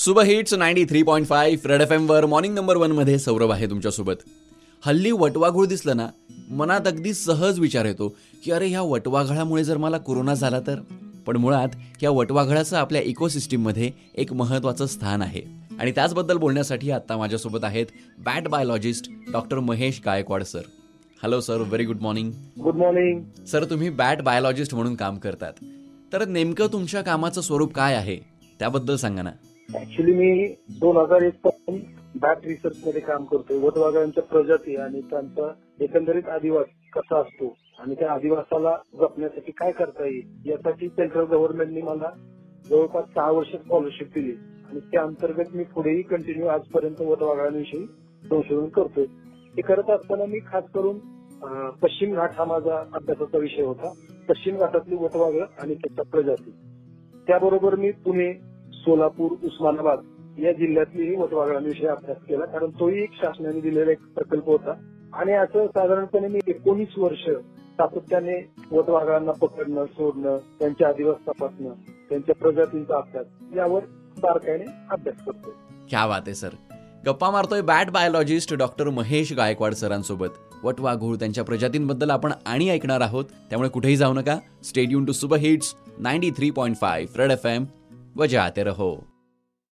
सुबह hits ninety three point five red F एमवर morning number वनमध्ये सौरभ आहे तुमच्यासोबत. हल्ली वटवाघूळ दिसलं ना मनात अगदी सहज विचार येतो की अरे ह्या वटवाघळामुळे जर मला कोरोना झाला तर? पण मुळात या वटवाघळाचं आपल्या इकोसिस्टीममध्ये एक महत्त्वाचं स्थान आहे. आणि त्याचबद्दल बोलण्यासाठी आत्ता माझ्यासोबत आहेत bat biologist doctor Mahesh Gaikwad sir hello sir very good morning good morning sir तुम्ही बॅट बायोलॉजिस्ट म्हणून काम करतात. तर नेमकं तुमच्या कामाचं स्वरूप काय आहे? त्याबद्दल सांगा ना. ऍक्च्युली मी दोन हजार एक पासून बॅट रिसर्च मध्ये काम करतोय. वटवाघळांच्या प्रजाती आणि त्यांचा एकंदरीत आदिवास कसा असतो आणि त्या आदिवासाला जपण्यासाठी काय करता येईल यासाठी सेंट्रल गव्हर्नमेंटने मला जवळपास सहा वर्ष स्कॉलरशिप दिली. आणि त्या अंतर्गत मी पुढेही कंटिन्यू आजपर्यंत वटवाघळांविषयी संशोधन करतोय. हे करत असताना मी खास करून पश्चिम घाट हा माझा अभ्यासाचा विषय होता. पश्चिम घाटातली वटवाघळ आणि त्याच्या प्रजाती. त्याबरोबर मी पुणे सोलापूर उस्मानाबाद या जिल्ह्यातलीही वटवाघळांविषयी अभ्यास केला. कारण तोही एक शासनाने दिलेला एक प्रकल्प होता. आणि असं साधारणपणे मी एकोणीस वर्ष सातत्याने वटवाघळांना पकडणं सोडणं त्यांच्या आदिवास तपासणं त्यांच्या प्रजातींचा अभ्यास यावर बारकाईने अभ्यास करतोय. क्या बात आहे सर. गप्पा मारतोय bat biologist doctor Mahesh Gaikwad सरांसोबत. वटवाघूळ त्यांच्या प्रजातींबद्दल आपण आणि ऐकणार आहोत. त्यामुळे कुठेही जाऊ नका. Stadium to super hits ninety three point five red F M वजाते रहो।